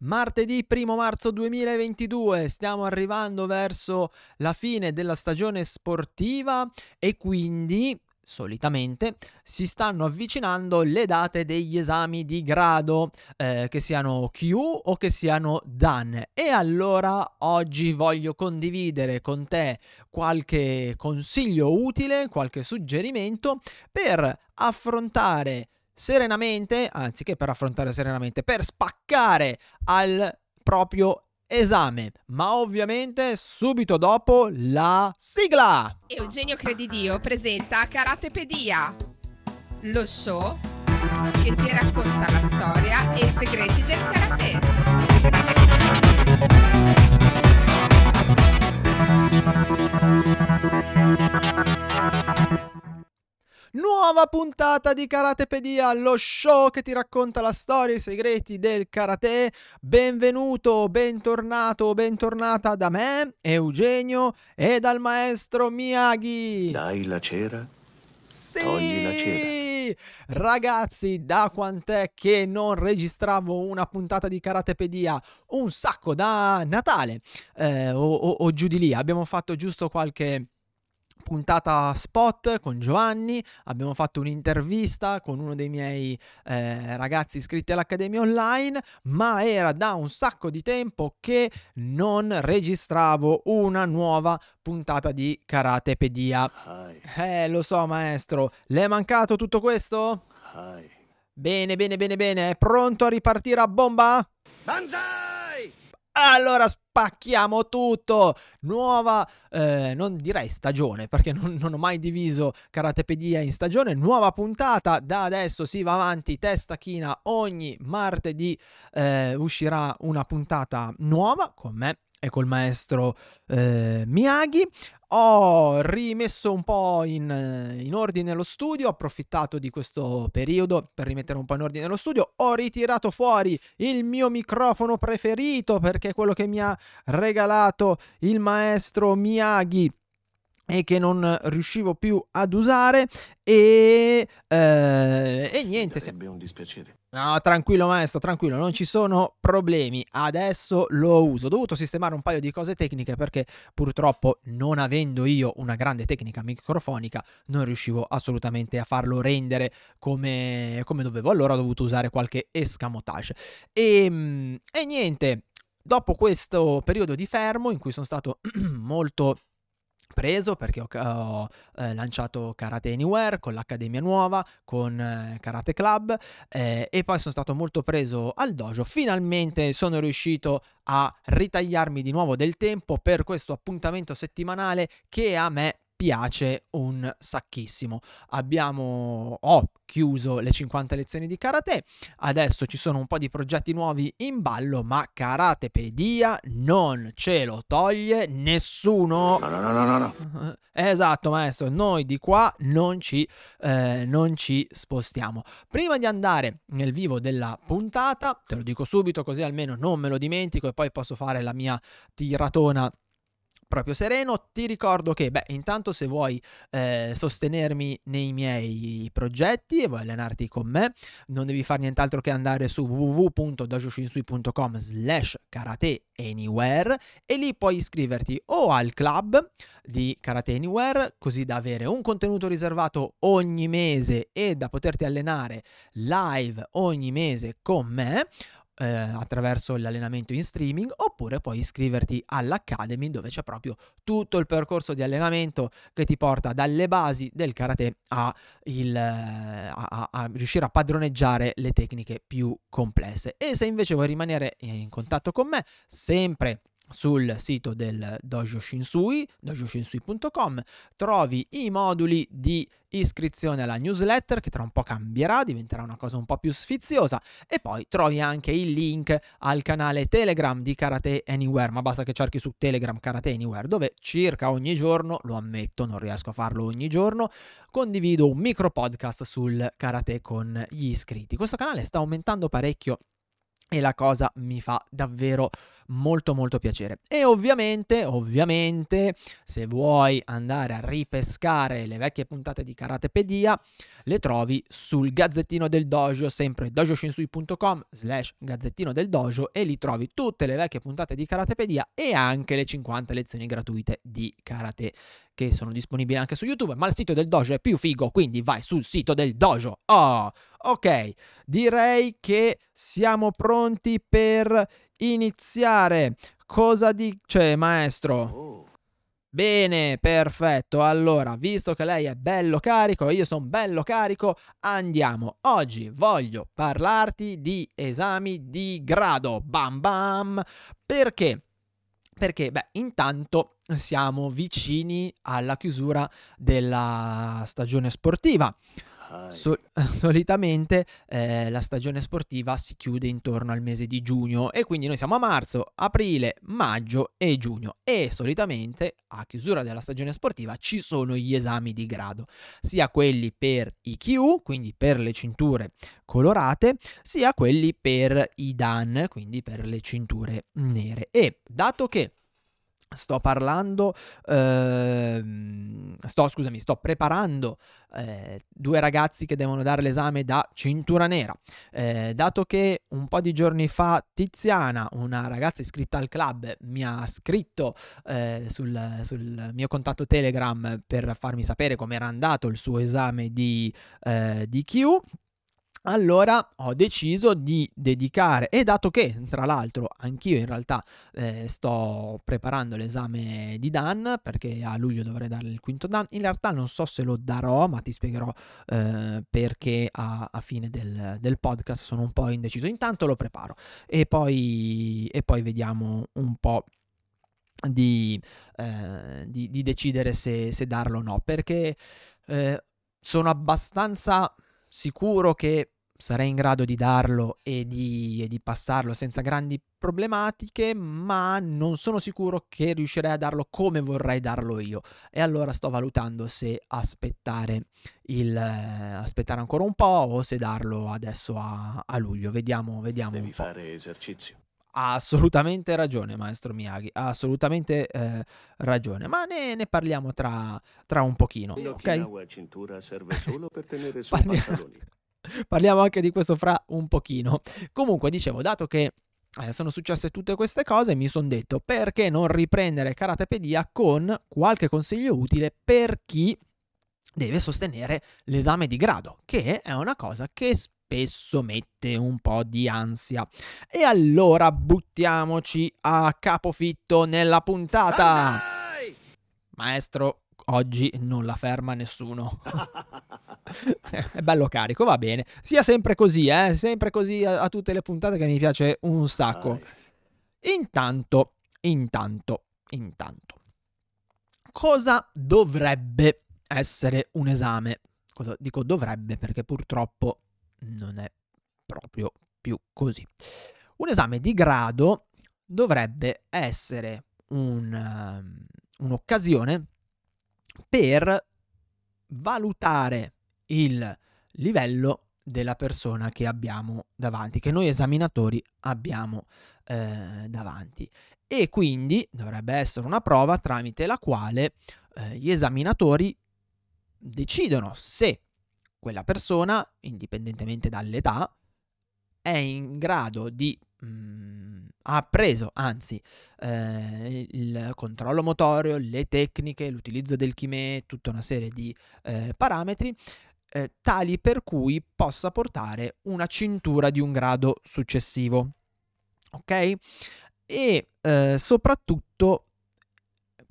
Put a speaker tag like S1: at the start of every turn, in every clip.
S1: Martedì 1 marzo 2022, stiamo arrivando verso la fine della stagione sportiva e quindi solitamente si stanno avvicinando le date degli esami di grado, eh, che siano Q o che siano DAN. E allora oggi voglio condividere con te qualche consiglio utile, qualche suggerimento per affrontare serenamente, anziché per affrontare serenamente, per spaccare al proprio esame, ma ovviamente subito dopo la sigla.
S2: Eugenio Credidio presenta Karatepedia, lo show che ti racconta la storia e i segreti del karate.
S1: Nuova puntata di Karatepedia, lo show che ti racconta la storia e i segreti del karate. Benvenuto, bentornato, bentornata da me, Eugenio, e dal maestro Miyagi.
S3: Dai la cera.
S1: Sì!
S3: Togli la cera.
S1: Ragazzi, da quant'è che non registravo una puntata di Karatepedia? Un sacco da Natale eh, o, o, o giù di lì. Abbiamo fatto giusto qualche puntata spot con Giovanni, abbiamo fatto un'intervista con uno dei miei eh, ragazzi iscritti all'Accademia Online, ma era da un sacco di tempo che non registravo una nuova puntata di Karatepedia. Eh, lo so maestro, le è mancato tutto questo? Bene, bene, bene, bene, è pronto a ripartire a bomba?
S3: Banzai!
S1: Allora spacchiamo tutto! Nuova, eh, non direi stagione, perché non, non, ho mai diviso Karatepedia in stagione. Nuova puntata, da adesso si va avanti, testa china, ogni martedì eh, uscirà una puntata nuova con me e col maestro eh, Miyagi. Ho rimesso un po' in, in, ordine lo studio, ho approfittato di questo periodo per rimettere un po' in ordine lo studio, ho ritirato fuori il mio microfono preferito perché è quello che mi ha regalato il maestro Miyagi e che non riuscivo più ad usare e, eh, e niente.
S3: Sarebbe un dispiacere.
S1: No, tranquillo maestro, tranquillo, non ci sono problemi. Adesso lo uso. Ho dovuto sistemare un paio di cose tecniche perché purtroppo non avendo io una grande tecnica microfonica non riuscivo assolutamente a farlo rendere come, come dovevo. Allora ho dovuto usare qualche escamotage. E, ehm, e niente, dopo questo periodo di fermo in cui sono stato molto preso perché ho, ho eh, lanciato Karate Anywhere con l'Accademia Nuova, con eh, Karate Club eh, e poi sono stato molto preso al dojo. Finalmente sono riuscito a ritagliarmi di nuovo del tempo per questo appuntamento settimanale che a me piace un sacchissimo. Abbiamo ho chiuso le 50 lezioni di karate, adesso ci sono un po' di progetti nuovi in ballo, ma Karatepedia non ce lo toglie nessuno.
S3: No, no, no, no, no.
S1: Esatto, maestro, noi di qua non ci, eh, non ci spostiamo. Prima di andare nel vivo della puntata, te lo dico subito così almeno non me lo dimentico e poi posso fare la mia tiratona proprio sereno. Ti ricordo che, beh, intanto se vuoi eh, sostenermi nei miei progetti e vuoi allenarti con me, non devi fare nient'altro che andare su www.dojoshinsui.com slash karate anywhere e lì puoi iscriverti o al club di Karate Anywhere così da avere un contenuto riservato ogni mese e da poterti allenare live ogni mese con me eh, attraverso l'allenamento in streaming oppure puoi iscriverti all'Academy dove c'è proprio tutto il percorso di allenamento che ti porta dalle basi del karate a, il, a, a, a riuscire a padroneggiare le tecniche più complesse. E se invece vuoi rimanere in contatto con me, sempre sul sito del Dojo Shinsui, dojoshinsui.com, trovi i moduli di iscrizione alla newsletter che tra un po' cambierà, diventerà una cosa un po' più sfiziosa e poi trovi anche il link al canale Telegram di Karate Anywhere, ma basta che cerchi su Telegram Karate Anywhere dove circa ogni giorno, lo ammetto, non riesco a farlo ogni giorno, condivido un micro podcast sul karate con gli iscritti. Questo canale sta aumentando parecchio e la cosa mi fa davvero molto molto piacere. E ovviamente, ovviamente, se vuoi andare a ripescare le vecchie puntate di Karatepedia, le trovi sul Gazzettino del Dojo, sempre dojoshinsui.com slash Gazzettino del Dojo e lì trovi tutte le vecchie puntate di Karatepedia e anche le 50 lezioni gratuite di Karate che sono disponibili anche su YouTube, ma il sito del dojo è più figo, quindi vai sul sito del dojo. Oh, ok, direi che siamo pronti per iniziare. Cosa dice maestro?
S3: Oh,
S1: Bene, perfetto. Allora, visto che lei è bello carico, io sono bello carico, andiamo. Oggi voglio parlarti di esami di grado. Bam bam. Perché? Perché, beh, intanto siamo vicini alla chiusura della stagione sportiva. So- solitamente eh, la stagione sportiva si chiude intorno al mese di giugno e quindi noi siamo a marzo, aprile, maggio e giugno e solitamente a chiusura della stagione sportiva ci sono gli esami di grado, sia quelli per i Q, quindi per le cinture colorate, sia quelli per i Dan, quindi per le cinture nere. E dato che sto parlando, ehm, sto, scusami, sto preparando eh, due ragazzi che devono dare l'esame da cintura nera. Eh, dato che un po' di giorni fa Tiziana, una ragazza iscritta al club, mi ha scritto eh, sul, sul mio contatto Telegram per farmi sapere com'era andato il suo esame di, eh, di Q. Allora ho deciso di dedicare, e dato che tra l'altro anch'io in realtà eh, sto preparando l'esame di Dan, perché a luglio dovrei dare il quinto Dan, in realtà non so se lo darò, ma ti spiegherò eh, perché a, a fine del, del podcast sono un po' indeciso. Intanto lo preparo e poi, e poi vediamo un po' di, eh, di- di decidere se, se darlo o no, perché eh, sono abbastanza sicuro che sarei in grado di darlo e di, e di passarlo senza grandi problematiche, ma non sono sicuro che riuscirei a darlo come vorrei darlo io. E allora sto valutando se aspettare, il, eh, aspettare ancora un po' o se darlo adesso a, a luglio. Vediamo, vediamo.
S3: Devi fare esercizio.
S1: Ha assolutamente ragione, maestro Miyagi. Ha assolutamente eh, ragione. Ma ne, ne parliamo tra, tra un pochino. Ok?
S3: Okinawa cintura serve solo per tenere su i pantaloni.
S1: Parliamo anche di questo fra un pochino. Comunque, dicevo, dato che eh, sono successe tutte queste cose, mi sono detto perché non riprendere Karatepedia con qualche consiglio utile per chi deve sostenere l'esame di grado, che è una cosa che spesso mette un po' di ansia. E allora buttiamoci a capofitto nella puntata. Maestro, oggi non la ferma nessuno. è bello carico, va bene. Sia sempre così, eh? Sempre così a, a tutte le puntate che mi piace un sacco. Intanto, intanto, intanto. Cosa dovrebbe essere un esame? Cosa dico dovrebbe perché purtroppo non è proprio più così. Un esame di grado dovrebbe essere un, ehm, un'occasione per valutare il livello della persona che abbiamo davanti, che noi esaminatori abbiamo eh, davanti. E quindi dovrebbe essere una prova tramite la quale eh, gli esaminatori decidono se quella persona, indipendentemente dall'età, è in grado di mm, ha appreso, anzi, eh, il controllo motorio, le tecniche, l'utilizzo del chimè, tutta una serie di eh, parametri eh, tali per cui possa portare una cintura di un grado successivo. Ok? E eh, soprattutto,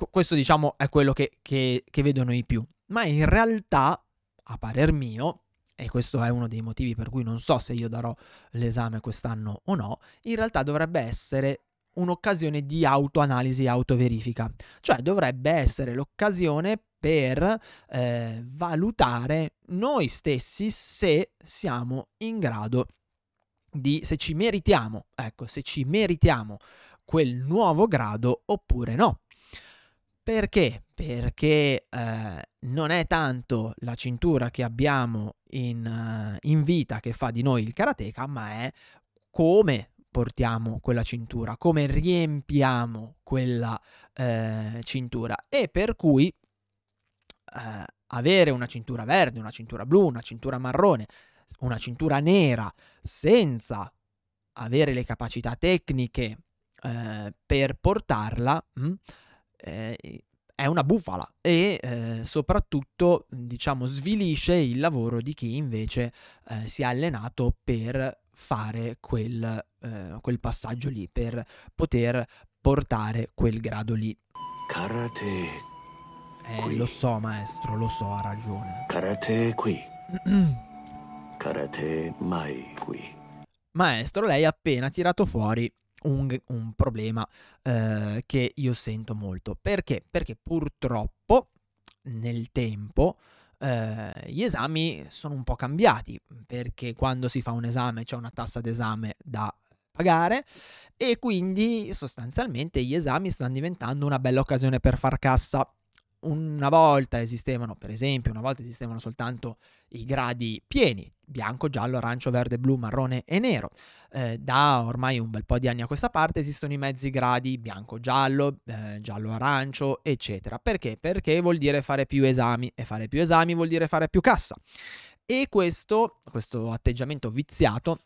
S1: questo diciamo è quello che, che, che vedono i più, ma in realtà, a parer mio, e questo è uno dei motivi per cui non so se io darò l'esame quest'anno o no, in realtà dovrebbe essere un'occasione di autoanalisi e autoverifica, cioè dovrebbe essere l'occasione per eh, valutare noi stessi se siamo in grado di, se ci meritiamo, ecco, se ci meritiamo quel nuovo grado oppure no. Perché? Perché eh, non è tanto la cintura che abbiamo in, eh, in vita che fa di noi il karateka, ma è come portiamo quella cintura, come riempiamo quella eh, cintura e per cui eh, avere una cintura verde, una cintura blu, una cintura marrone, una cintura nera senza avere le capacità tecniche eh, per portarla mh, mm, eh, è una bufala e eh, soprattutto diciamo svilisce il lavoro di chi invece eh, si è allenato per fare quel, eh, quel passaggio lì, per poter portare quel grado lì.
S3: Karate.
S1: Eh, lo so maestro, lo so, ha ragione.
S3: Karate qui. Karate mai qui.
S1: Maestro, lei ha appena tirato fuori un, un problema eh, che io sento molto. Perché? Perché purtroppo nel tempo eh, gli esami sono un po' cambiati, perché quando si fa un esame c'è una tassa d'esame da pagare e quindi sostanzialmente gli esami stanno diventando una bella occasione per far cassa una volta esistevano, per esempio, una volta esistevano soltanto i gradi pieni, bianco, giallo, arancio, verde, blu, marrone e nero. Eh, da ormai un bel po' di anni a questa parte esistono i mezzi gradi bianco, giallo, eh, giallo, arancio, eccetera. Perché? Perché vuol dire fare più esami e fare più esami vuol dire fare più cassa. E questo, questo atteggiamento viziato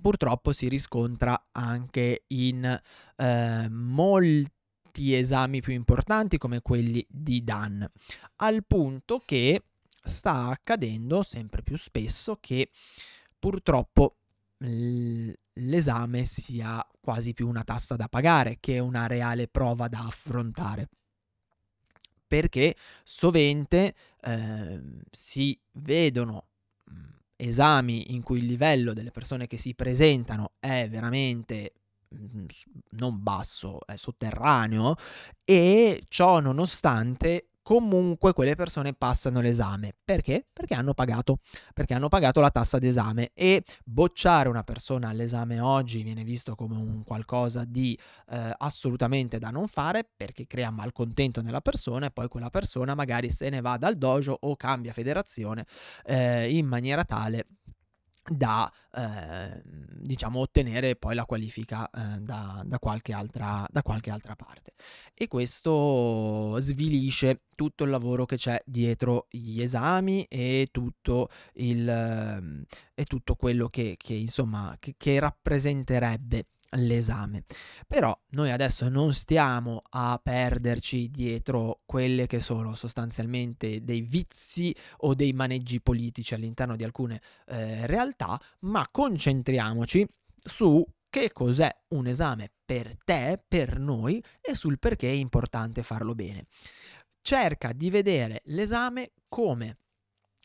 S1: purtroppo si riscontra anche in eh, molti esami più importanti come quelli di Dan, al punto che sta accadendo sempre più spesso che purtroppo l'esame sia quasi più una tassa da pagare che una reale prova da affrontare. Perché sovente eh, si vedono esami in cui il livello delle persone che si presentano è veramente Mhmm, non basso, è sotterraneo e ciò nonostante comunque quelle persone passano l'esame. Perché? Perché hanno pagato, perché hanno pagato la tassa d'esame e bocciare una persona all'esame oggi viene visto come un qualcosa di eh, assolutamente da non fare perché crea malcontento nella persona e poi quella persona magari se ne va dal dojo o cambia federazione eh, in maniera tale da eh, diciamo ottenere poi la qualifica eh, da, da, qualche altra, da, qualche altra, parte. E questo svilisce tutto il lavoro che c'è dietro gli esami e tutto, il, eh, e tutto quello che, che insomma che, che rappresenterebbe l'esame. Però noi adesso non stiamo a perderci dietro quelle che sono sostanzialmente dei vizi o dei maneggi politici all'interno di alcune eh, realtà, ma concentriamoci su che cos'è un esame per te, per noi e sul perché è importante farlo bene. Cerca di vedere l'esame come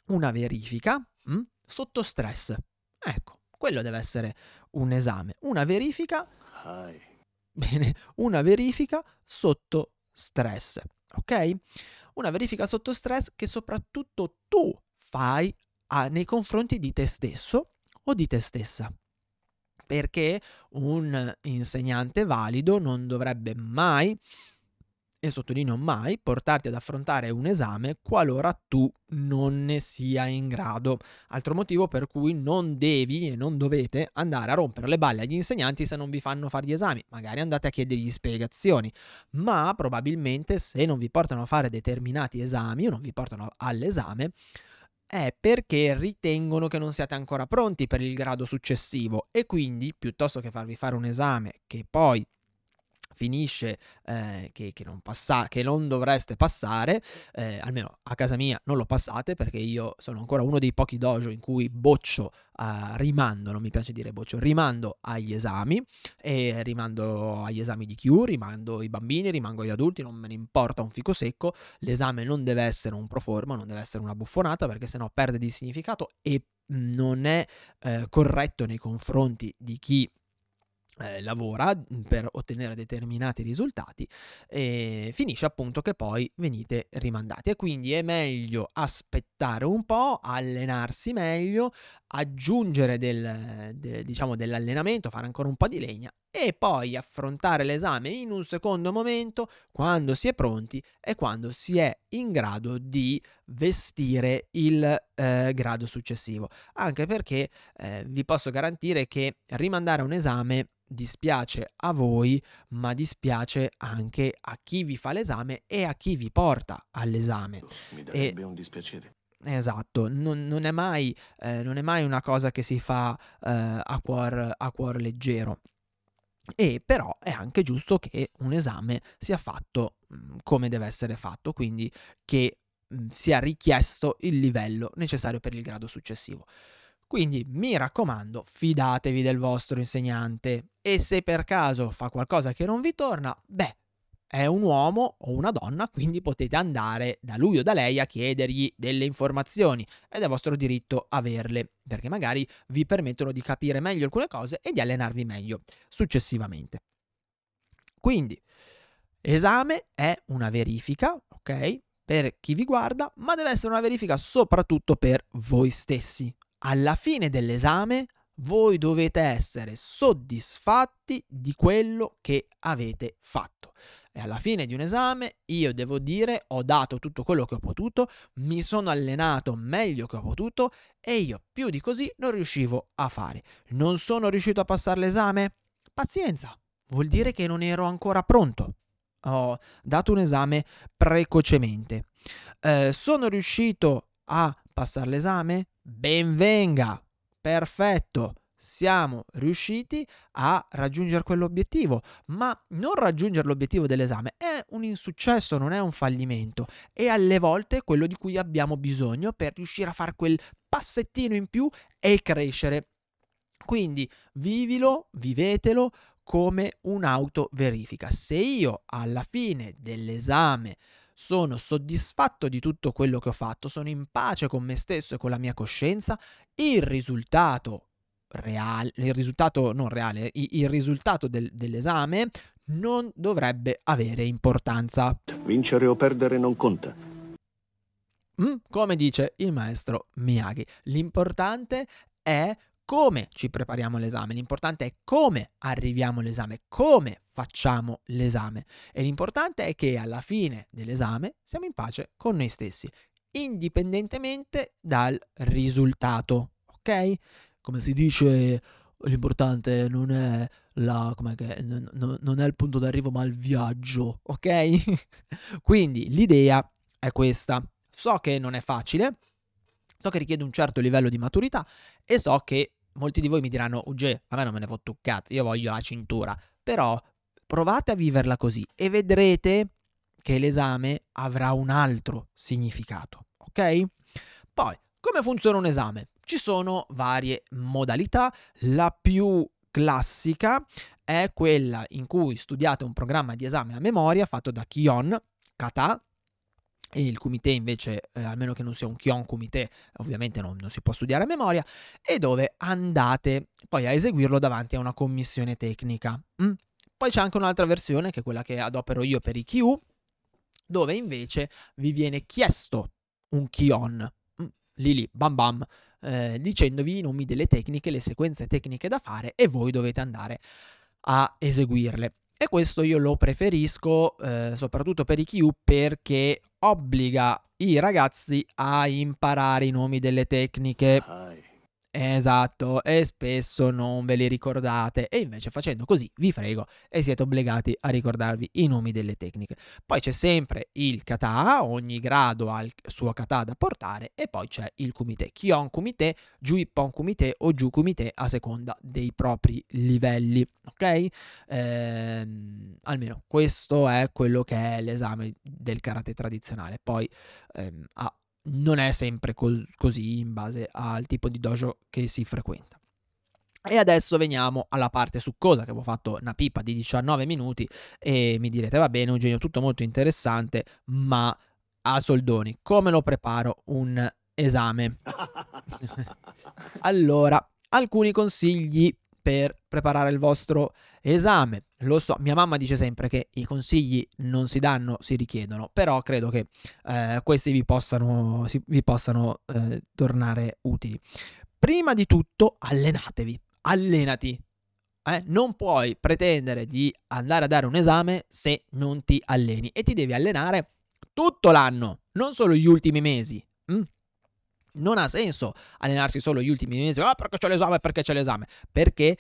S1: una verifica mh, hm, sotto stress. Ecco, quello deve essere un esame, una verifica. Bene, una verifica sotto stress, ok? Una verifica sotto stress che soprattutto tu fai a, nei confronti di te stesso o di te stessa. Perché un insegnante valido non dovrebbe mai e sottolineo mai, portarti ad affrontare un esame qualora tu non ne sia in grado. Altro motivo per cui non devi e non dovete andare a rompere le balle agli insegnanti se non vi fanno fare gli esami. Magari andate a chiedergli spiegazioni, ma probabilmente se non vi portano a fare determinati esami o non vi portano all'esame, è perché ritengono che non siate ancora pronti per il grado successivo e quindi piuttosto che farvi fare un esame che poi finisce eh, che, che, non passa, che non dovreste passare, eh, almeno a casa mia non lo passate perché io sono ancora uno dei pochi dojo in cui boccio, uh, rimando, non mi piace dire boccio, rimando agli esami e rimando agli esami di Q, rimando i bambini, rimango agli adulti, non me ne importa un fico secco, l'esame non deve essere un proforma, non deve essere una buffonata perché sennò perde di significato e non è eh, corretto nei confronti di chi eh, lavora per ottenere determinati risultati e finisce appunto che poi venite rimandati. E quindi è meglio aspettare un po' allenarsi meglio aggiungere del, de, diciamo dell'allenamento fare ancora un po' di legna e poi affrontare l'esame in un secondo momento quando si è pronti e quando si è in grado di vestire il eh, grado successivo. Anche perché eh, vi posso garantire che rimandare un esame dispiace a voi, ma dispiace anche a chi vi fa l'esame e a chi vi porta all'esame.
S3: Mi darebbe un dispiacere.
S1: Esatto, non, non è mai, eh, non è mai una cosa che si fa eh, a, cuor, a cuor leggero. E però è anche giusto che un esame sia fatto mh, come deve essere fatto, quindi che mh, sia richiesto il livello necessario per il grado successivo. Quindi mi raccomando, fidatevi del vostro insegnante e se per caso fa qualcosa che non vi torna, beh, è un uomo o una donna, quindi potete andare da lui o da lei a chiedergli delle informazioni ed è vostro diritto averle, perché magari vi permettono di capire meglio alcune cose e di allenarvi meglio successivamente. Quindi, esame è una verifica, ok? Per chi vi guarda, ma deve essere una verifica soprattutto per voi stessi, alla fine dell'esame voi dovete essere soddisfatti di quello che avete fatto. E alla fine di un esame io devo dire ho dato tutto quello che ho potuto, mi sono allenato meglio che ho potuto e io più di così non riuscivo a fare. Non sono riuscito a passare l'esame? Pazienza, vuol dire che non ero ancora pronto. Ho dato un esame precocemente. Eh, sono riuscito a passare l'esame? Benvenga! Perfetto! Siamo riusciti a raggiungere quell'obiettivo, ma non raggiungere l'obiettivo dell'esame è un insuccesso, non è un fallimento, e alle volte è quello di cui abbiamo bisogno per riuscire a fare quel passettino in più e crescere. Quindi vivilo, vivetelo come un'autoverifica. Se io alla fine dell'esame sono soddisfatto di tutto quello che ho fatto, sono in pace con me stesso e con la mia coscienza, il risultato reale, il risultato non reale, il risultato del, dell'esame non dovrebbe avere importanza.
S3: Vincere o perdere non conta.
S1: Mm, come dice il maestro Miyagi, l'importante è come ci prepariamo all'esame, l'importante è come arriviamo all'esame, come facciamo l'esame e l'importante è che alla fine dell'esame siamo in pace con noi stessi, indipendentemente dal risultato, ok? Come si dice, l'importante non è, la, che, non è il punto d'arrivo ma il viaggio, ok? Quindi l'idea è questa. So che non è facile, so che richiede un certo livello di maturità e so che molti di voi mi diranno, Uge, a me non me ne fotte un cazzo, io voglio la cintura. Però provate a viverla così e vedrete che l'esame avrà un altro significato, ok? Poi, come funziona un esame? Ci sono varie modalità, la più classica è quella in cui studiate un programma di esame a memoria fatto da Kion, Kata, e il comité invece, eh, almeno che non sia un Kion comité, ovviamente non, non, si può studiare a memoria, e dove andate poi a eseguirlo davanti a una commissione tecnica. Mm? Poi c'è anche un'altra versione, che è quella che adopero io per i Q, dove invece vi viene chiesto un Kion? Lì lì, bam bam, eh, dicendovi i nomi delle tecniche, le sequenze tecniche da fare e voi dovete andare a eseguirle. E questo io lo preferisco eh, soprattutto per i Q perché obbliga i ragazzi a imparare i nomi delle tecniche.
S3: Ai.
S1: Esatto, e spesso non ve li ricordate e invece facendo così vi frego e siete obbligati a ricordarvi i nomi delle tecniche. Poi c'è sempre il kata, ogni grado ha il suo kata da portare e poi c'è il kumite, Kion kumite, Juippon kumite o Ju kumite a seconda dei propri livelli, ok? Ehm, almeno questo è quello che è l'esame del karate tradizionale. Poi ehm, ha non è sempre cos- così in base al tipo di dojo che si frequenta. E adesso veniamo alla parte succosa che avevo fatto una pipa di 19 minuti e mi direte va bene Eugenio tutto molto interessante ma a soldoni come lo preparo un esame? allora alcuni consigli per preparare il vostro esame. Lo so, mia mamma dice sempre che i consigli non si danno, si richiedono, però credo che eh, questi vi possano, si, vi possano eh, tornare utili. Prima di tutto, allenatevi, allenati. Eh? Non puoi pretendere di andare a dare un esame se non ti alleni e ti devi allenare tutto l'anno, non solo gli ultimi mesi. Non ha senso allenarsi solo gli ultimi mesi, ah, perché c'è l'esame, perché c'è l'esame, perché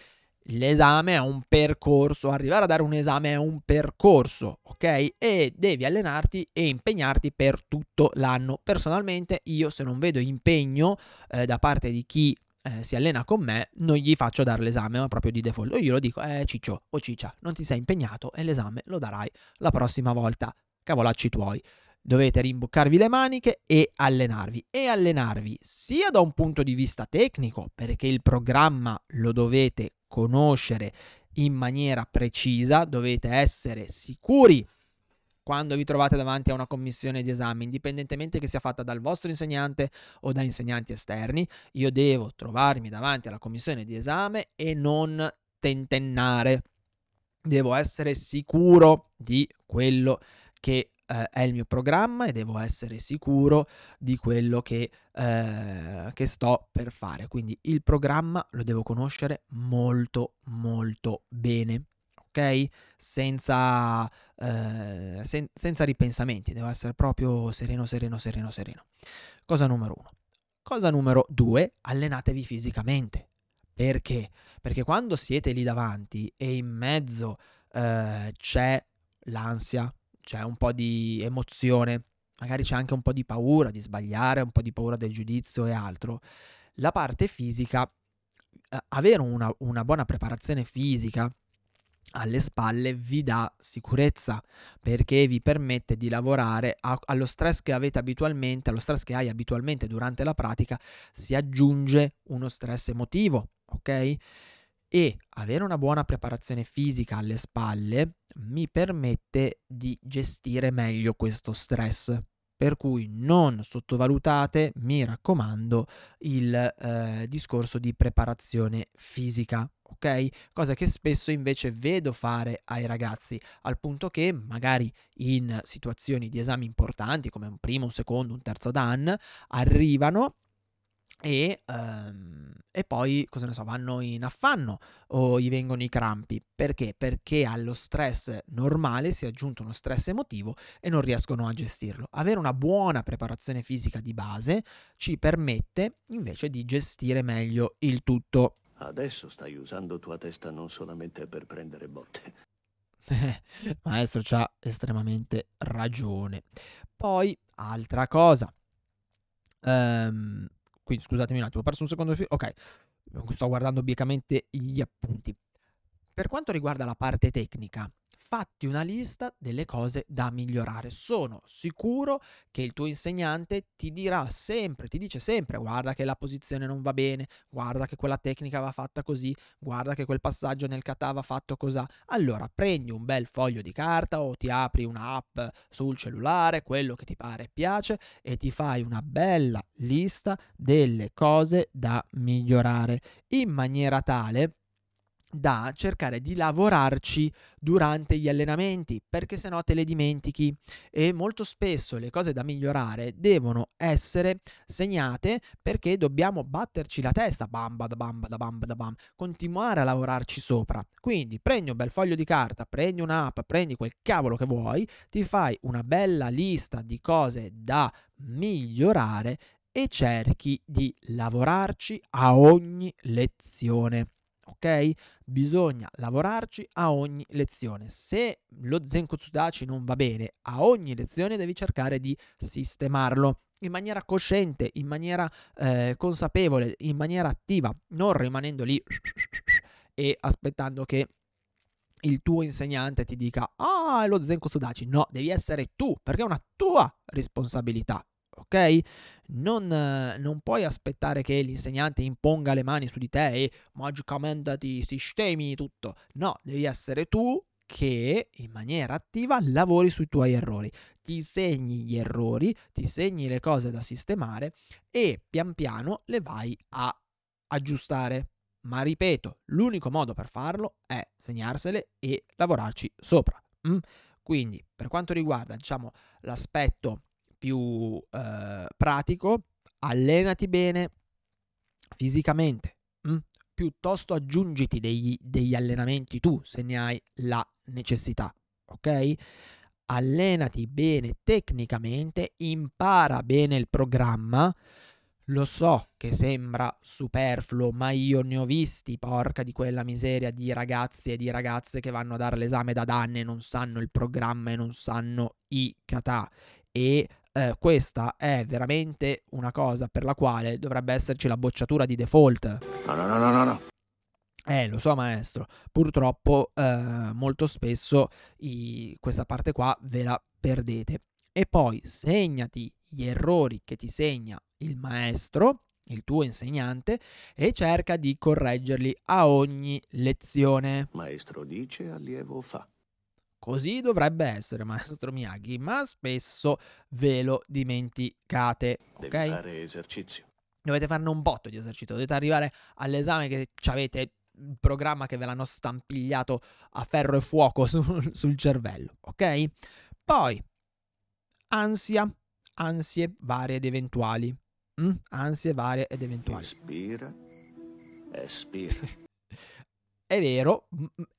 S1: l'esame è un percorso, arrivare a dare un esame è un percorso, ok? E devi allenarti e impegnarti per tutto l'anno. Personalmente io se non vedo impegno eh, da parte di chi eh, si allena con me, non gli faccio dare l'esame, ma proprio di default. O io lo dico, eh ciccio o ciccia, non ti sei impegnato e l'esame lo darai la prossima volta. Cavolacci tuoi. Dovete rimboccarvi le maniche e allenarvi. E allenarvi sia da un punto di vista tecnico, perché il programma lo dovete conoscere in maniera precisa, dovete essere sicuri quando vi trovate davanti a una commissione di esame, indipendentemente che sia fatta dal vostro insegnante o da insegnanti esterni, io devo trovarmi davanti alla commissione di esame e non tentennare. Devo essere sicuro di quello che eh, è il mio programma e devo essere sicuro di quello che, eh, che sto per fare. Quindi il programma lo devo conoscere molto molto bene ok? Senza, eh, sen- senza ripensamenti, devo essere proprio sereno, sereno, sereno, sereno. Cosa numero uno. Cosa numero due, allenatevi fisicamente. Perché? Perché quando siete lì davanti e in mezzo eh, c'è l'ansia, c'è un po' di emozione, magari c'è anche un po' di paura di sbagliare, un po' di paura del giudizio e altro, la parte fisica, eh, avere una, una buona preparazione fisica, alle spalle vi dà sicurezza perché vi permette di lavorare a, allo stress che avete abitualmente, allo stress che hai abitualmente durante la pratica, si aggiunge uno stress emotivo, ok? E avere una buona preparazione fisica alle spalle mi permette di gestire meglio questo stress. Per cui non sottovalutate, mi raccomando, il eh, discorso di preparazione fisica ok? Cosa che spesso invece vedo fare ai ragazzi, al punto che magari in situazioni di esami importanti, come un primo, un secondo, un terzo dan, arrivano e, um, e, poi, cosa ne so, vanno in affanno o gli vengono i crampi. Perché? Perché allo stress normale si è aggiunto uno stress emotivo e non riescono a gestirlo. Avere una buona preparazione fisica di base ci permette invece di gestire meglio il tutto.
S3: Adesso stai usando tua testa non solamente per prendere botte.
S1: Maestro c'ha estremamente ragione. Poi, altra cosa. Um, quindi scusatemi un attimo, ho perso un secondo. Fi- ok, sto guardando obiettivamente gli appunti. Per quanto riguarda la parte tecnica, fatti una lista delle cose da migliorare. Sono sicuro che il tuo insegnante ti dirà sempre, ti dice sempre, guarda che la posizione non va bene, guarda che quella tecnica va fatta così, guarda che quel passaggio nel kata va fatto così. Allora prendi un bel foglio di carta o ti apri un'app sul cellulare, quello che ti pare e piace, e ti fai una bella lista delle cose da migliorare in maniera tale da cercare di lavorarci durante gli allenamenti, perché se no te le dimentichi e molto spesso le cose da migliorare devono essere segnate perché dobbiamo batterci la testa, bam da bam da bam da bam, continuare a lavorarci sopra. Quindi prendi un bel foglio di carta, prendi un'app, prendi quel cavolo che vuoi, ti fai una bella lista di cose da migliorare e cerchi di lavorarci a ogni lezione ok? Bisogna lavorarci a ogni lezione. Se lo Zenko Tsudachi non va bene, a ogni lezione devi cercare di sistemarlo in maniera cosciente, in maniera eh, consapevole, in maniera attiva, non rimanendo lì e aspettando che il tuo insegnante ti dica ah è lo Zenko Sudachi no devi essere tu perché è una tua responsabilità ok? Non, non, puoi aspettare che l'insegnante imponga le mani su di te e magicamente ti sistemi tutto. No, devi essere tu che in maniera attiva lavori sui tuoi errori, ti segni gli errori, ti segni le cose da sistemare e pian piano le vai a aggiustare. Ma ripeto, l'unico modo per farlo è segnarsele e lavorarci sopra. Mm? Quindi, per quanto riguarda, diciamo, l'aspetto più eh, pratico, allenati bene fisicamente, mm? piuttosto aggiungiti degli, degli allenamenti tu se ne hai la necessità, ok? Allenati bene tecnicamente, impara bene il programma, Lo so che sembra superfluo, ma io ne ho visti, porca di quella miseria, di ragazzi e di ragazze che vanno a dare l'esame da danni e non sanno il programma e non sanno i kata. E eh, questa è veramente una cosa per la quale dovrebbe esserci la bocciatura di default.
S3: No, no, no, no, no.
S1: Eh, lo so maestro, purtroppo eh, molto spesso i, questa parte qua ve la perdete. E poi segnati gli errori che ti segna il maestro, il tuo insegnante, e cerca di correggerli a ogni lezione.
S3: Maestro dice, allievo fa.
S1: Così dovrebbe essere, maestro Miyagi, ma spesso ve lo dimenticate.
S3: Devi
S1: Ok?
S3: fare esercizio.
S1: Dovete farne un botto di esercizio, dovete arrivare all'esame che avete il programma che ve l'hanno stampigliato a ferro e fuoco sul, sul cervello, ok? Poi, ansia, ansie varie ed eventuali. Mm? Ansie varie ed eventuali.
S3: Inspira, espira.
S1: È vero,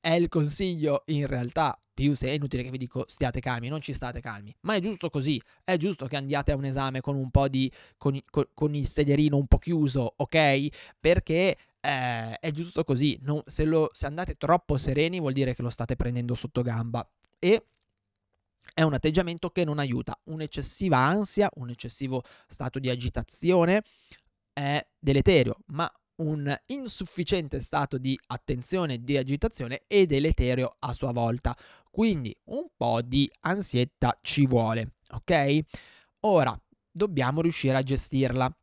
S1: è il consiglio in realtà più se è inutile che vi dico stiate calmi, non ci state calmi, ma è giusto così, è giusto che andiate a un esame con un po' di con, con- con il sedierino un po' chiuso, ok? Perché eh, è giusto così, non- se, lo- se andate troppo sereni vuol dire che lo state prendendo sotto gamba e è un atteggiamento che non aiuta, un'eccessiva ansia, un eccessivo stato di agitazione è deleterio, ma un insufficiente stato di attenzione e di agitazione è deleterio a sua volta. Quindi un po' di ansietta ci vuole, ok? Ora dobbiamo riuscire a gestirla.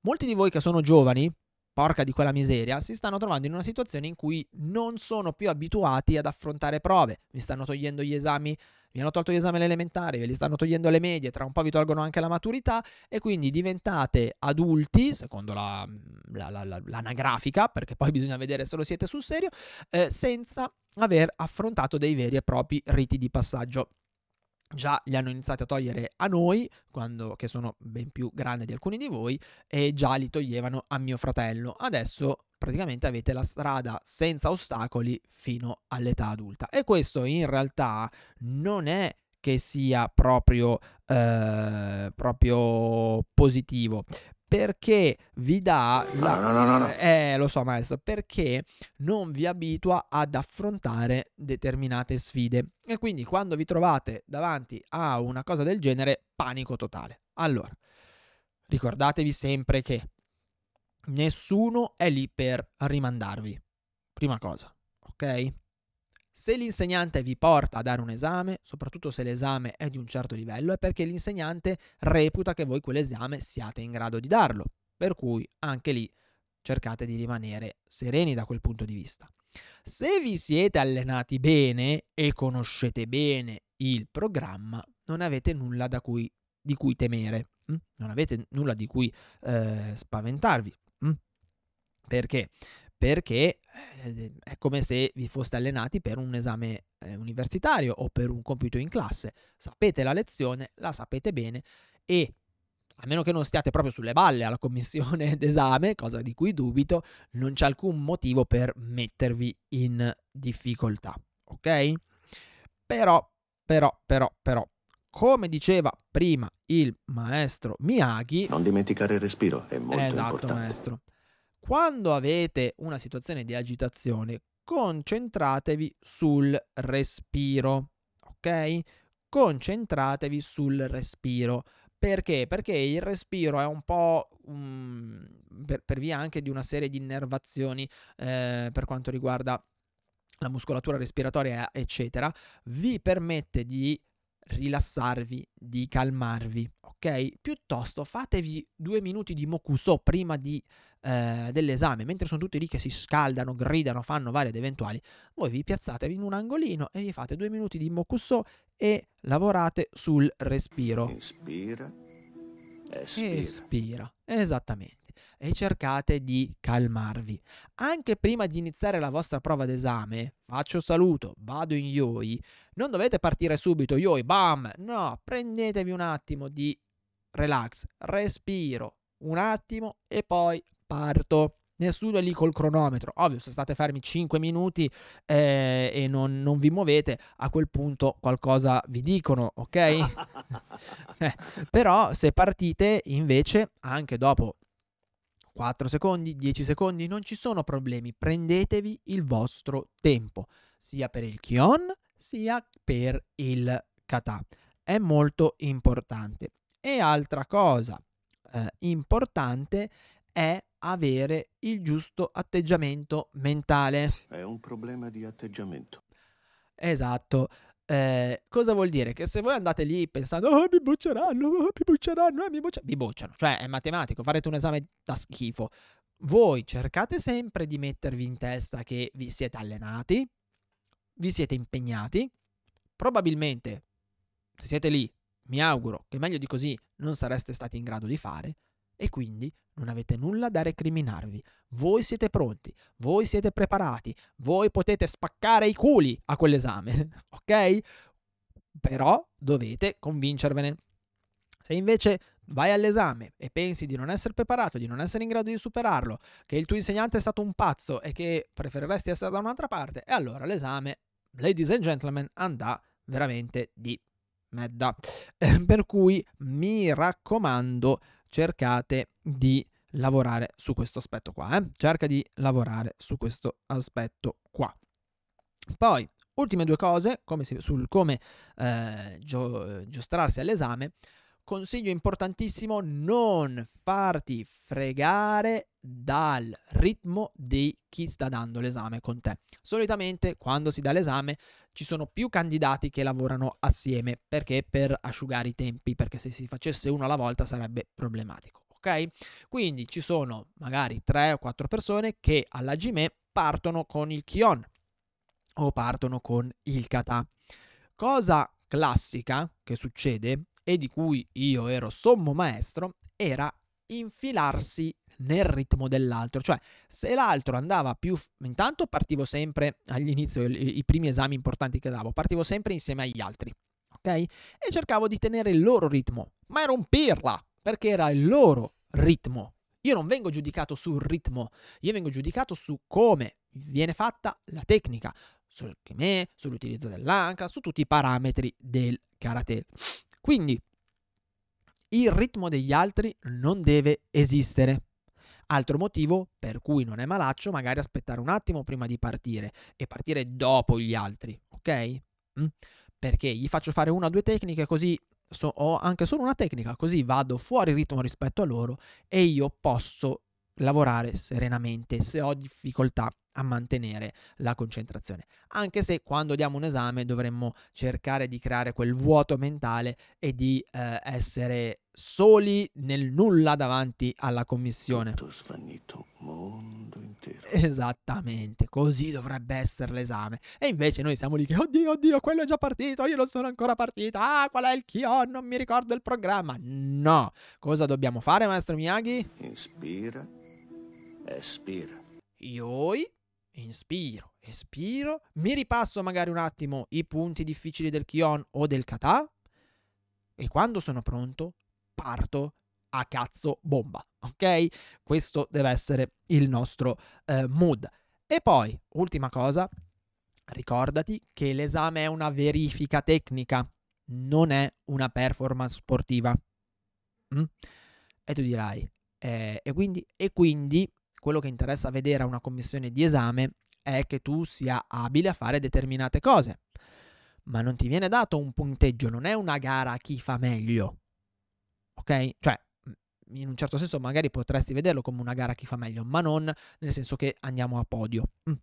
S1: Molti di voi che sono giovani, porca di quella miseria, si stanno trovando in una situazione in cui non sono più abituati ad affrontare prove. Vi stanno togliendo gli esami vi hanno tolto gli esami elementari, ve li stanno togliendo alle medie, tra un po' vi tolgono anche la maturità e quindi diventate adulti, secondo la, la- la- la- l'anagrafica, perché poi bisogna vedere se lo siete sul serio, eh, senza aver affrontato dei veri e propri riti di passaggio. Già li hanno iniziati a togliere a noi, quando, che sono ben più grandi di alcuni di voi, e già li toglievano a mio fratello. Adesso praticamente avete la strada senza ostacoli fino all'età adulta. E questo in realtà non è che sia proprio, eh, proprio positivo. Perché vi dà la...
S3: No, no, no, no.
S1: Eh, lo so, maestro, perché non vi abitua ad affrontare determinate sfide. E quindi quando vi trovate davanti a una cosa del genere, panico totale. Allora, ricordatevi sempre che nessuno è lì per rimandarvi. Prima cosa, ok? Se l'insegnante vi porta a dare un esame, soprattutto se l'esame è di un certo livello, è perché l'insegnante reputa che voi quell'esame siate in grado di darlo. Per cui anche lì cercate di rimanere sereni da quel punto di vista. Se vi siete allenati bene e conoscete bene il programma, non avete nulla da cui, di cui temere, mm? non avete nulla di cui eh, spaventarvi. Perché? Perché eh, è come se vi foste allenati per un esame eh, universitario o per un compito in classe. Sapete la lezione, la sapete bene e a meno che non stiate proprio sulle balle alla commissione d'esame, cosa di cui dubito, non c'è alcun motivo per mettervi in difficoltà, ok? Però, però, però, però, come diceva prima il maestro Miyagi,
S3: Non dimenticare il respiro, è molto
S1: esatto,
S3: importante.
S1: maestro. Quando avete una situazione di agitazione, concentratevi sul respiro, ok? Concentratevi sul respiro. Perché? Perché il respiro è un po' mm, per, per via anche di una serie di innervazioni eh, per quanto riguarda la muscolatura respiratoria, eccetera, vi permette di rilassarvi, di calmarvi, ok? Piuttosto fatevi due minuti di mokuso prima di, eh, dell'esame, mentre sono tutti lì che si scaldano, gridano, fanno varie ed eventuali, voi vi piazzatevi in un angolino e vi fate due minuti di mokuso e lavorate sul respiro.
S3: Inspira, espira.
S1: Espira, esattamente. E cercate di calmarvi. Anche prima di iniziare la vostra prova d'esame, faccio saluto, vado in yoi, non dovete partire subito, yoi, bam! No, prendetevi un attimo di relax, respiro, un attimo e poi parto. Nessuno è lì col cronometro. Ovvio, se state fermi 5 minuti eh, e non, non vi muovete, a quel punto qualcosa vi dicono, ok? Eh, però se partite invece anche dopo 4 secondi, 10 secondi, non ci sono problemi, prendetevi il vostro tempo, sia per il Kion sia per il Kata. È molto importante. E altra cosa eh, importante è avere il giusto atteggiamento mentale.
S3: È un problema di atteggiamento.
S1: Esatto. Eh, cosa vuol dire? Che se voi andate lì pensando, oh, mi bocceranno, oh, mi bocceranno, eh, mi bocceranno, vi bocciano. Cioè, è matematico, farete un esame da schifo. Voi cercate sempre di mettervi in testa che vi siete allenati, vi siete impegnati, probabilmente, se siete lì, mi auguro che meglio di così non sareste stati in grado di fare, e quindi non avete nulla da recriminarvi. Voi siete pronti, voi siete preparati, voi potete spaccare i culi a quell'esame, ok? Però dovete convincervene. Se invece vai all'esame e pensi di non essere preparato, di non essere in grado di superarlo, che il tuo insegnante è stato un pazzo e che preferiresti essere da un'altra parte, e allora l'esame, ladies and gentlemen, andrà veramente di medda. per cui mi raccomando, cercate di lavorare su questo aspetto qua. Eh? Cerca di lavorare su questo aspetto qua. Poi, ultime due cose come si, sul come eh, gio, giostrarsi all'esame. Consiglio importantissimo non farti fregare dal ritmo di chi sta dando l'esame con te. Solitamente quando si dà l'esame ci sono più candidati che lavorano assieme perché per asciugare i tempi, perché se si facesse uno alla volta sarebbe problematico. Ok? Quindi ci sono magari 3 o 4 persone che alla GME partono con il Kion o partono con il Kata. Cosa classica che succede e di cui io ero sommo maestro era infilarsi nel ritmo dell'altro, cioè se l'altro andava più intanto partivo sempre all'inizio i, i primi esami importanti che davo, partivo sempre insieme agli altri, ok? E cercavo di tenere il loro ritmo, ma ero un pirla perché era il loro ritmo. Io non vengo giudicato sul ritmo, io vengo giudicato su come viene fatta la tecnica, sul kime, sull'utilizzo dell'anca, su tutti i parametri del karate. Quindi il ritmo degli altri non deve esistere. Altro motivo per cui non è malaccio magari aspettare un attimo prima di partire e partire dopo gli altri, ok? Mm? Perché gli faccio fare una o due tecniche così so, ho anche solo una tecnica, così vado fuori ritmo rispetto a loro e io posso lavorare serenamente se ho difficoltà a mantenere la concentrazione. Anche se quando diamo un esame dovremmo cercare di creare quel vuoto mentale e di eh, essere soli nel nulla davanti alla commissione.
S3: Tutto svanito, mondo intero.
S1: Esattamente, così dovrebbe essere l'esame. E invece noi siamo lì che, oddio, oddio, quello è già partito, io non sono ancora partita. Ah, qual è il Kion? Non mi ricordo il programma. No. Cosa dobbiamo fare, maestro Miyagi?
S3: Inspira, espira.
S1: Ioi, inspiro, espiro, mi ripasso magari un attimo i punti difficili del Kion o del Kata e quando sono pronto parto a cazzo bomba, ok? Questo deve essere il nostro eh, mood. E poi, ultima cosa, ricordati che l'esame è una verifica tecnica, non è una performance sportiva. Mm? E tu dirai, eh, e, quindi, e quindi quello che interessa vedere a una commissione di esame è che tu sia abile a fare determinate cose. Ma non ti viene dato un punteggio, non è una gara a chi fa meglio. Ok? Cioè, in un certo senso magari potresti vederlo come una gara a chi fa meglio, ma non nel senso che andiamo a podio. Mm.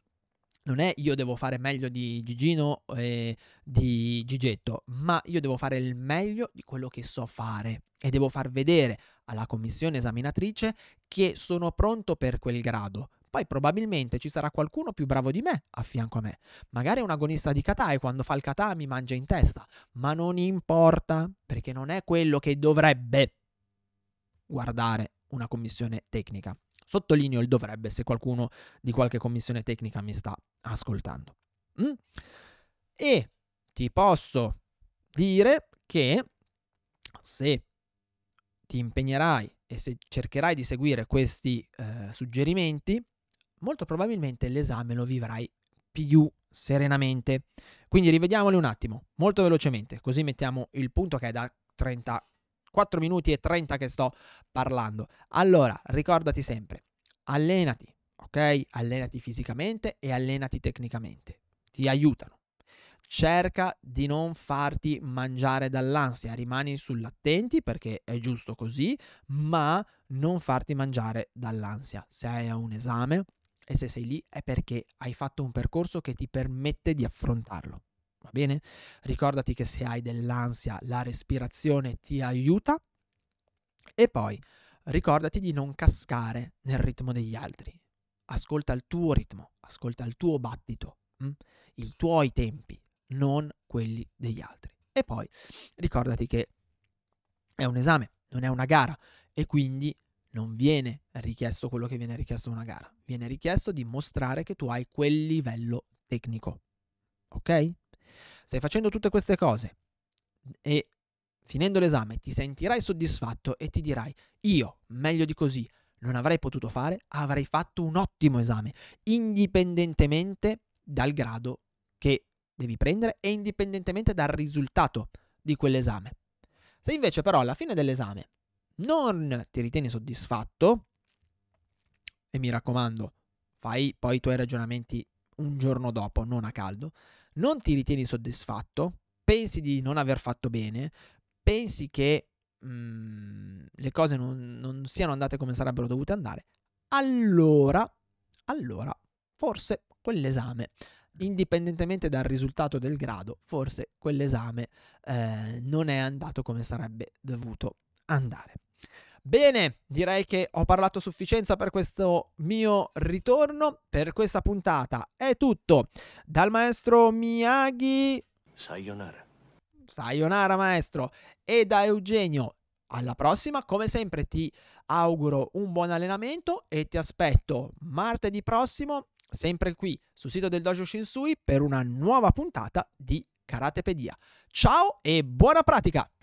S1: Non è io devo fare meglio di Gigino e di Gigetto, ma io devo fare il meglio di quello che so fare e devo far vedere alla commissione esaminatrice che sono pronto per quel grado. Poi probabilmente ci sarà qualcuno più bravo di me a fianco a me. Magari un agonista di kata e quando fa il kata mi mangia in testa. Ma non importa, perché non è quello che dovrebbe guardare una commissione tecnica. Sottolineo il dovrebbe se qualcuno di qualche commissione tecnica mi sta ascoltando. Mm? E ti posso dire che se ti impegnerai e se cercherai di seguire questi eh, suggerimenti, molto probabilmente l'esame lo vivrai più serenamente. Quindi rivediamoli un attimo, molto velocemente, così mettiamo il punto che è da 30 4 minuti e 30 che sto parlando. Allora, ricordati sempre, allenati, ok? Allenati fisicamente e allenati tecnicamente. Ti aiutano. Cerca di non farti mangiare dall'ansia, rimani sull'attenti perché è giusto così, ma non farti mangiare dall'ansia. Se hai un esame e se sei lì è perché hai fatto un percorso che ti permette di affrontarlo. Va bene? Ricordati che se hai dell'ansia la respirazione ti aiuta e poi ricordati di non cascare nel ritmo degli altri. Ascolta il tuo ritmo, ascolta il tuo battito, hm? i tuoi tempi, non quelli degli altri. E poi ricordati che è un esame, non è una gara e quindi non viene richiesto quello che viene richiesto in una gara, viene richiesto di mostrare che tu hai quel livello tecnico. Ok? Stai facendo tutte queste cose e finendo l'esame ti sentirai soddisfatto e ti dirai io, meglio di così, non avrei potuto fare, avrei fatto un ottimo esame, indipendentemente dal grado che devi prendere e indipendentemente dal risultato di quell'esame. Se invece però alla fine dell'esame non ti ritieni soddisfatto, e mi raccomando, fai poi i tuoi ragionamenti un giorno dopo, non a caldo, non ti ritieni soddisfatto, pensi di non aver fatto bene, pensi che mh, mm, le cose non, non siano andate come sarebbero dovute andare, allora, allora, forse quell'esame indipendentemente dal risultato del grado, forse quell'esame eh, non è andato come sarebbe dovuto andare. Bene, direi che ho parlato a sufficienza per questo mio ritorno. Per questa puntata è tutto. Dal maestro Miyagi.
S3: Sayonara.
S1: Sayonara, maestro. E da Eugenio. Alla prossima, come sempre ti auguro un buon allenamento e ti aspetto martedì prossimo, sempre qui sul sito del Dojo Shinsui, per una nuova puntata di Karatepedia. Ciao e buona pratica!